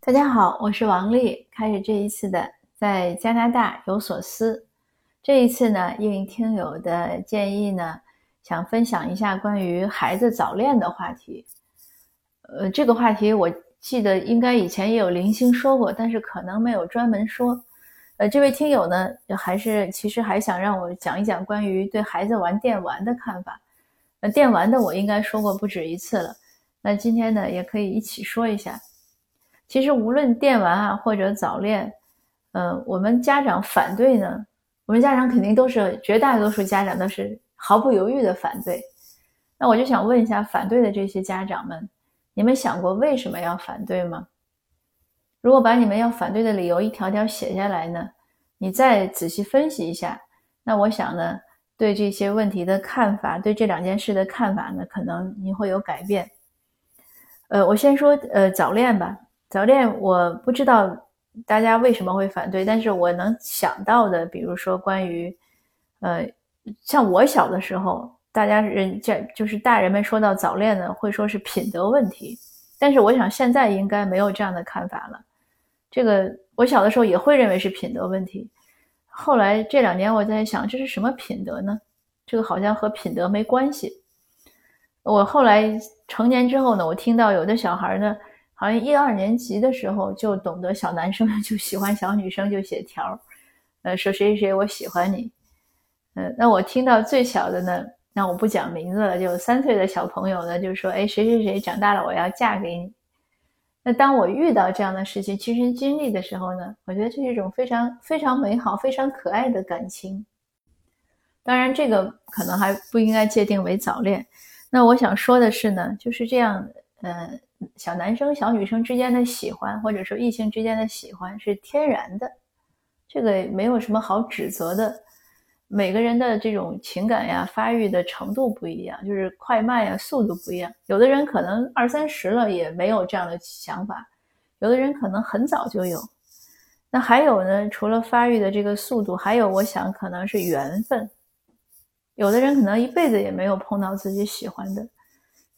大家好，我是王丽。开始这一次的在加拿大有所思。这一次呢，应听友的建议呢，想分享一下关于孩子早恋的话题。呃，这个话题我记得应该以前也有零星说过，但是可能没有专门说。呃，这位听友呢，还是其实还想让我讲一讲关于对孩子玩电玩的看法。呃，电玩的我应该说过不止一次了。那今天呢，也可以一起说一下。其实无论电玩啊，或者早恋，呃，我们家长反对呢，我们家长肯定都是绝大多数家长都是毫不犹豫的反对。那我就想问一下，反对的这些家长们，你们想过为什么要反对吗？如果把你们要反对的理由一条条写下来呢，你再仔细分析一下，那我想呢，对这些问题的看法，对这两件事的看法呢，可能你会有改变。呃，我先说呃早恋吧。早恋我不知道大家为什么会反对，但是我能想到的，比如说关于，呃，像我小的时候，大家人家就是大人们说到早恋呢，会说是品德问题，但是我想现在应该没有这样的看法了。这个我小的时候也会认为是品德问题，后来这两年我在想，这是什么品德呢？这个好像和品德没关系。我后来成年之后呢，我听到有的小孩呢。好像一二年级的时候就懂得小男生就喜欢小女生就写条儿呃说谁谁谁我喜欢你，嗯，那我听到最小的呢，那我不讲名字了，就三岁的小朋友呢就说，哎谁谁谁长大了我要嫁给你。那当我遇到这样的事情亲身经历的时候呢，我觉得这是一种非常非常美好、非常可爱的感情。当然这个可能还不应该界定为早恋。那我想说的是呢，就是这样，嗯。小男生、小女生之间的喜欢，或者说异性之间的喜欢是天然的，这个没有什么好指责的。每个人的这种情感呀、发育的程度不一样，就是快慢呀、速度不一样。有的人可能二三十了也没有这样的想法，有的人可能很早就有。那还有呢？除了发育的这个速度，还有我想可能是缘分。有的人可能一辈子也没有碰到自己喜欢的。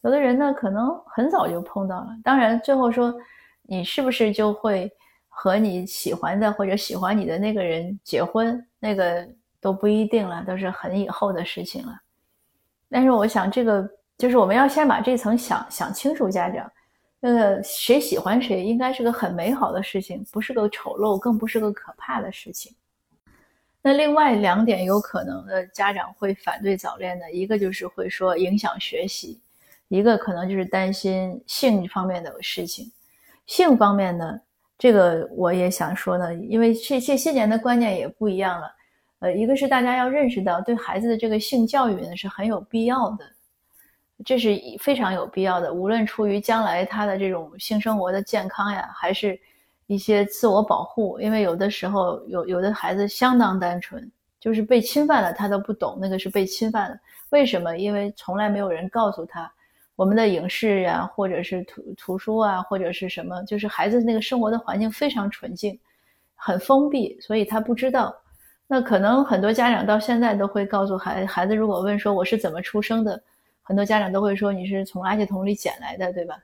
有的人呢，可能很早就碰到了。当然，最后说你是不是就会和你喜欢的或者喜欢你的那个人结婚，那个都不一定了，都是很以后的事情了。但是，我想这个就是我们要先把这层想想清楚。家长，那个谁喜欢谁，应该是个很美好的事情，不是个丑陋，更不是个可怕的事情。那另外两点有可能的家长会反对早恋的，一个就是会说影响学习。一个可能就是担心性方面的事情，性方面呢，这个我也想说呢，因为这这些年的观念也不一样了，呃，一个是大家要认识到对孩子的这个性教育呢是很有必要的，这是非常有必要的，无论出于将来他的这种性生活的健康呀，还是一些自我保护，因为有的时候有有的孩子相当单纯，就是被侵犯了他都不懂那个是被侵犯了，为什么？因为从来没有人告诉他。我们的影视呀，或者是图图书啊，或者是什么，就是孩子那个生活的环境非常纯净，很封闭，所以他不知道。那可能很多家长到现在都会告诉孩孩子，如果问说我是怎么出生的，很多家长都会说你是从垃圾桶里捡来的，对吧？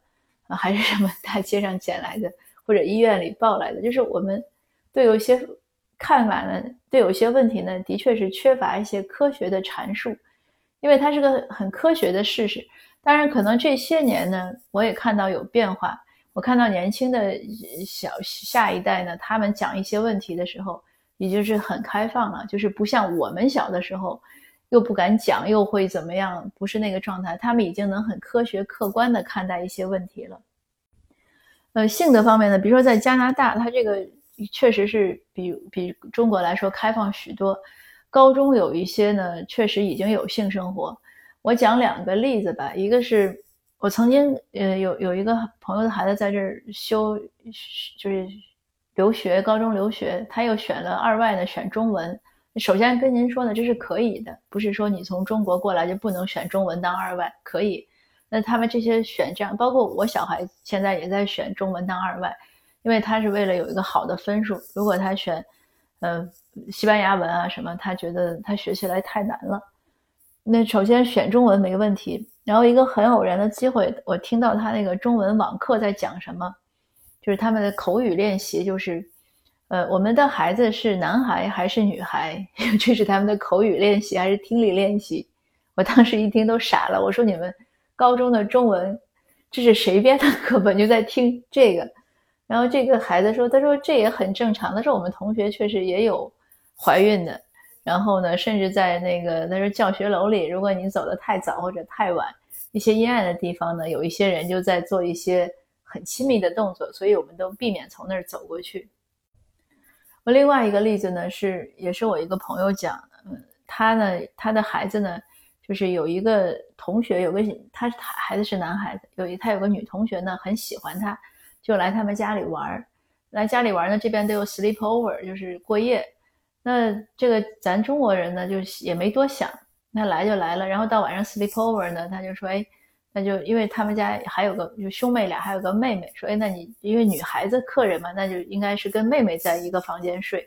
啊，还是什么大街上捡来的，或者医院里抱来的？就是我们对有些看法呢，对有些问题呢，的确是缺乏一些科学的阐述，因为它是个很科学的事实。当然，可能这些年呢，我也看到有变化。我看到年轻的小下一代呢，他们讲一些问题的时候，已经是很开放了，就是不像我们小的时候，又不敢讲，又会怎么样，不是那个状态。他们已经能很科学、客观的看待一些问题了。呃，性的方面呢，比如说在加拿大，它这个确实是比比中国来说开放许多。高中有一些呢，确实已经有性生活。我讲两个例子吧，一个是我曾经呃有有一个朋友的孩子在这儿修，就是留学高中留学，他又选了二外呢，选中文。首先跟您说呢，这是可以的，不是说你从中国过来就不能选中文当二外，可以。那他们这些选这样，包括我小孩现在也在选中文当二外，因为他是为了有一个好的分数。如果他选呃西班牙文啊什么，他觉得他学起来太难了。那首先选中文没问题，然后一个很偶然的机会，我听到他那个中文网课在讲什么，就是他们的口语练习，就是呃，我们的孩子是男孩还是女孩？这是他们的口语练习还是听力练习？我当时一听都傻了，我说你们高中的中文这是谁编的课本？就在听这个。然后这个孩子说：“他说这也很正常。他说我们同学确实也有怀孕的。然后呢，甚至在那个那是教学楼里，如果你走的太早或者太晚，一些阴暗的地方呢，有一些人就在做一些很亲密的动作，所以我们都避免从那儿走过去。”我另外一个例子呢是，也是我一个朋友讲，嗯，他呢，他的孩子呢，就是有一个同学，有个他他孩子是男孩子，有一他有个女同学呢，很喜欢他。就来他们家里玩儿，来家里玩呢，这边都有 sleep over，就是过夜。那这个咱中国人呢，就也没多想，那来就来了。然后到晚上 sleep over 呢，他就说，哎，那就因为他们家还有个就兄妹俩，还有个妹妹，说，哎，那你因为女孩子客人嘛，那就应该是跟妹妹在一个房间睡。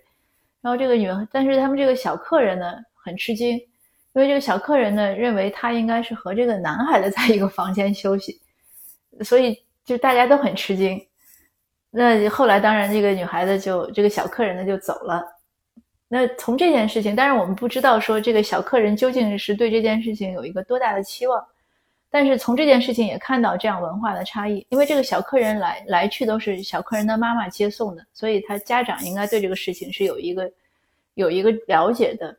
然后这个女，但是他们这个小客人呢，很吃惊，因为这个小客人呢，认为他应该是和这个男孩子在一个房间休息，所以就大家都很吃惊。那后来，当然这个女孩子就这个小客人呢就走了。那从这件事情，当然我们不知道说这个小客人究竟是对这件事情有一个多大的期望，但是从这件事情也看到这样文化的差异。因为这个小客人来来去都是小客人的妈妈接送的，所以他家长应该对这个事情是有一个有一个了解的，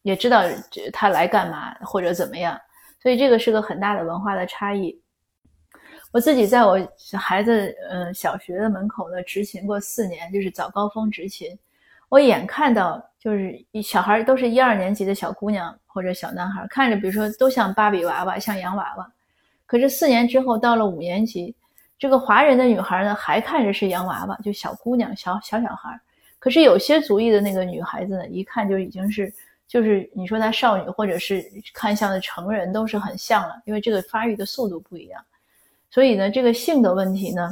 也知道他来干嘛或者怎么样。所以这个是个很大的文化的差异。我自己在我孩子嗯小学的门口呢执勤过四年，就是早高峰执勤。我眼看到就是一小孩都是一二年级的小姑娘或者小男孩，看着比如说都像芭比娃娃，像洋娃娃。可是四年之后到了五年级，这个华人的女孩呢还看着是洋娃娃，就小姑娘小小小孩。可是有些族裔的那个女孩子呢，一看就已经是就是你说她少女或者是看像的成人都是很像了，因为这个发育的速度不一样。所以呢，这个性的问题呢，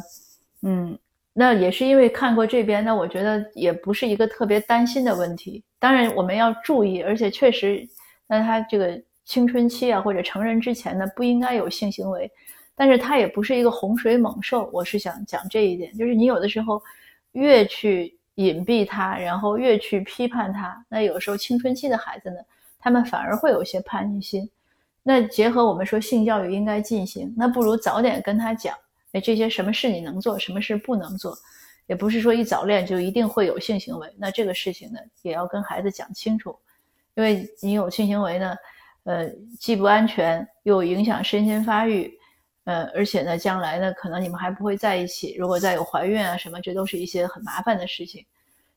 嗯，那也是因为看过这边，那我觉得也不是一个特别担心的问题。当然我们要注意，而且确实，那他这个青春期啊或者成人之前呢，不应该有性行为，但是他也不是一个洪水猛兽。我是想讲这一点，就是你有的时候越去隐蔽他，然后越去批判他，那有时候青春期的孩子呢，他们反而会有些叛逆心。那结合我们说性教育应该进行，那不如早点跟他讲，哎，这些什么事你能做，什么事不能做，也不是说一早恋就一定会有性行为。那这个事情呢，也要跟孩子讲清楚，因为你有性行为呢，呃，既不安全，又影响身心发育，呃，而且呢，将来呢，可能你们还不会在一起。如果再有怀孕啊什么，这都是一些很麻烦的事情，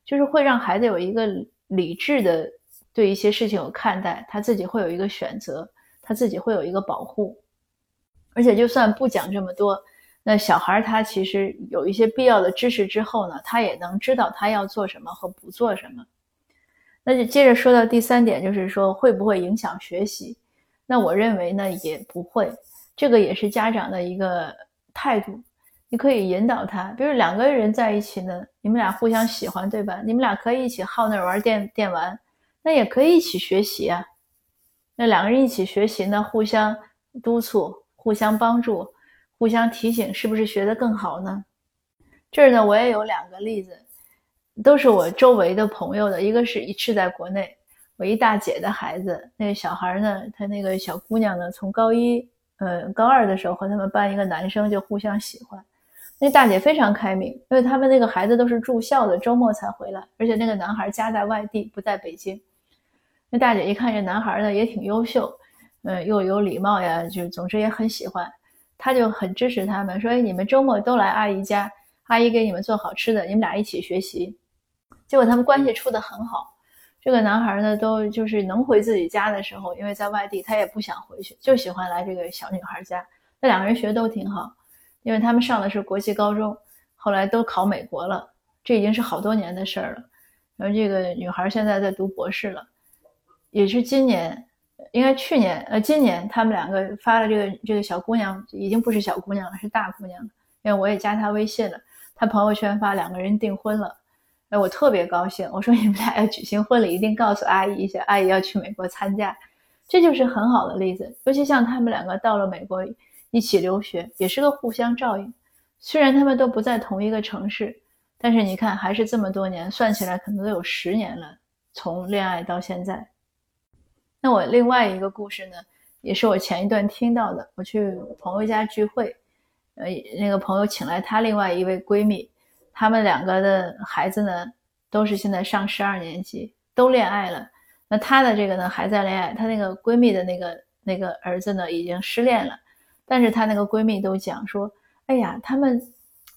就是会让孩子有一个理智的对一些事情有看待，他自己会有一个选择。他自己会有一个保护，而且就算不讲这么多，那小孩他其实有一些必要的知识之后呢，他也能知道他要做什么和不做什么。那就接着说到第三点，就是说会不会影响学习？那我认为呢也不会，这个也是家长的一个态度。你可以引导他，比如两个人在一起呢，你们俩互相喜欢，对吧？你们俩可以一起耗那玩电电玩，那也可以一起学习啊。那两个人一起学习呢，互相督促、互相帮助、互相提醒，是不是学得更好呢？这儿呢，我也有两个例子，都是我周围的朋友的。一个是一是在国内，我一大姐的孩子，那个小孩呢，他那个小姑娘呢，从高一呃高二的时候和他们班一个男生就互相喜欢。那大姐非常开明，因为他们那个孩子都是住校的，周末才回来，而且那个男孩家在外地，不在北京。那大姐一看这男孩呢也挺优秀，嗯，又有礼貌呀，就总之也很喜欢，她就很支持他们，说：“哎，你们周末都来阿姨家，阿姨给你们做好吃的，你们俩一起学习。”结果他们关系处得很好。这个男孩呢，都就是能回自己家的时候，因为在外地，他也不想回去，就喜欢来这个小女孩家。那两个人学都挺好，因为他们上的是国际高中，后来都考美国了，这已经是好多年的事儿了。然后这个女孩现在在读博士了。也是今年，应该去年，呃，今年他们两个发了这个这个小姑娘已经不是小姑娘了，是大姑娘了。因为我也加她微信了，她朋友圈发两个人订婚了，哎，我特别高兴。我说你们俩要举行婚礼，一定告诉阿姨一下，阿姨要去美国参加，这就是很好的例子。尤其像他们两个到了美国一起留学，也是个互相照应。虽然他们都不在同一个城市，但是你看，还是这么多年，算起来可能都有十年了，从恋爱到现在。那我另外一个故事呢，也是我前一段听到的。我去朋友家聚会，呃，那个朋友请来她另外一位闺蜜，他们两个的孩子呢，都是现在上十二年级，都恋爱了。那她的这个呢，还在恋爱，她那个闺蜜的那个那个儿子呢，已经失恋了。但是她那个闺蜜都讲说，哎呀，他们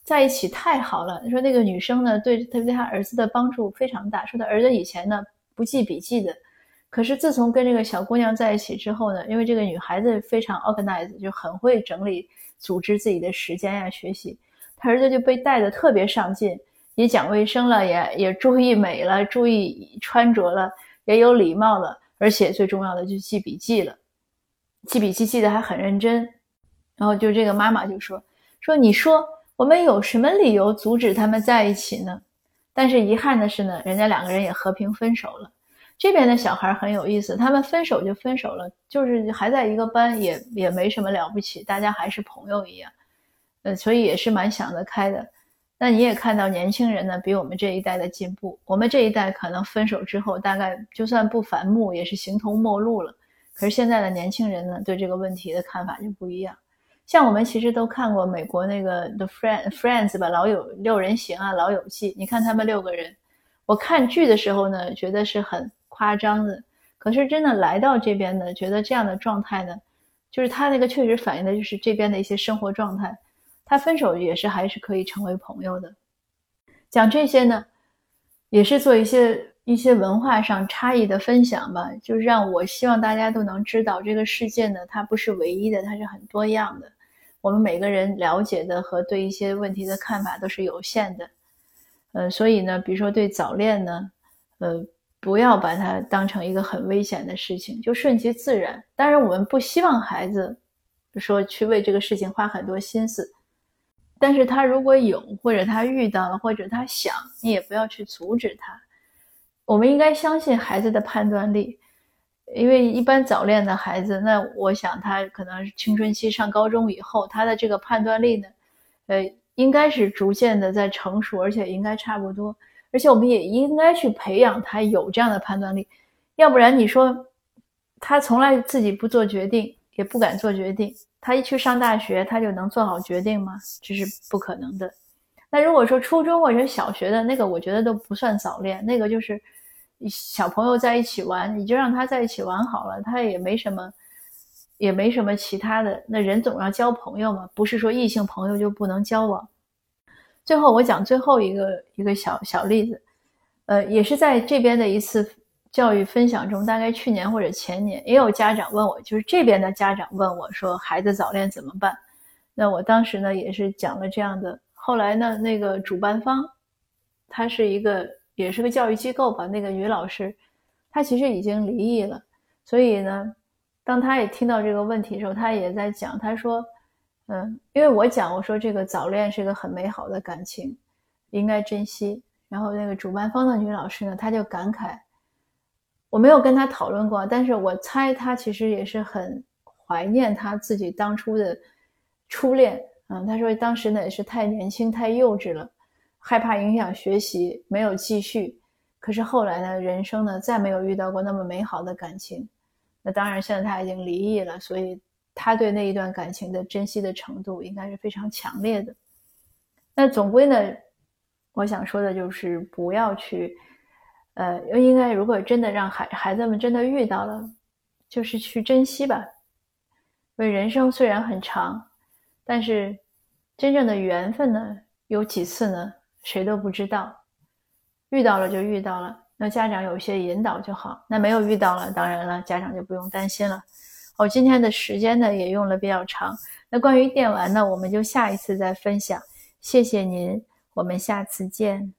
在一起太好了。说那个女生呢，对特别对她儿子的帮助非常大。说她儿子以前呢，不记笔记的。可是自从跟这个小姑娘在一起之后呢，因为这个女孩子非常 organized，就很会整理、组织自己的时间呀，学习，她儿子就被带的特别上进，也讲卫生了，也也注意美了，注意穿着了，也有礼貌了，而且最重要的就记笔记了，记笔记记得还很认真。然后就这个妈妈就说说，你说我们有什么理由阻止他们在一起呢？但是遗憾的是呢，人家两个人也和平分手了。这边的小孩很有意思，他们分手就分手了，就是还在一个班，也也没什么了不起，大家还是朋友一样，呃，所以也是蛮想得开的。那你也看到年轻人呢，比我们这一代的进步。我们这一代可能分手之后，大概就算不反目，也是形同陌路了。可是现在的年轻人呢，对这个问题的看法就不一样。像我们其实都看过美国那个《The Friend Friends》吧，《老友六人行》啊，《老友记》，你看他们六个人，我看剧的时候呢，觉得是很。夸张的，可是真的来到这边呢，觉得这样的状态呢，就是他那个确实反映的就是这边的一些生活状态。他分手也是还是可以成为朋友的。讲这些呢，也是做一些一些文化上差异的分享吧，就是让我希望大家都能知道，这个世界呢，它不是唯一的，它是很多样的。我们每个人了解的和对一些问题的看法都是有限的。呃，所以呢，比如说对早恋呢，呃。不要把它当成一个很危险的事情，就顺其自然。当然，我们不希望孩子说去为这个事情花很多心思，但是他如果有，或者他遇到了，或者他想，你也不要去阻止他。我们应该相信孩子的判断力，因为一般早恋的孩子，那我想他可能青春期上高中以后，他的这个判断力呢，呃，应该是逐渐的在成熟，而且应该差不多。而且我们也应该去培养他有这样的判断力，要不然你说他从来自己不做决定，也不敢做决定，他一去上大学他就能做好决定吗？这是不可能的。那如果说初中或者小学的那个，我觉得都不算早恋，那个就是小朋友在一起玩，你就让他在一起玩好了，他也没什么，也没什么其他的。那人总要交朋友嘛，不是说异性朋友就不能交往。最后我讲最后一个一个小小例子，呃，也是在这边的一次教育分享中，大概去年或者前年，也有家长问我，就是这边的家长问我说，孩子早恋怎么办？那我当时呢也是讲了这样的。后来呢，那个主办方，他是一个也是个教育机构吧，那个女老师，她其实已经离异了，所以呢，当她也听到这个问题的时候，她也在讲，她说。嗯，因为我讲我说这个早恋是个很美好的感情，应该珍惜。然后那个主办方的女老师呢，她就感慨，我没有跟她讨论过，但是我猜她其实也是很怀念她自己当初的初恋。嗯，她说当时呢也是太年轻太幼稚了，害怕影响学习，没有继续。可是后来呢，人生呢再没有遇到过那么美好的感情。那当然现在她已经离异了，所以。他对那一段感情的珍惜的程度应该是非常强烈的。那总归呢，我想说的就是不要去，呃，应该如果真的让孩孩子们真的遇到了，就是去珍惜吧。因为人生虽然很长，但是真正的缘分呢，有几次呢？谁都不知道。遇到了就遇到了，那家长有些引导就好。那没有遇到了，当然了，家长就不用担心了。我今天的时间呢也用了比较长，那关于电玩呢，我们就下一次再分享。谢谢您，我们下次见。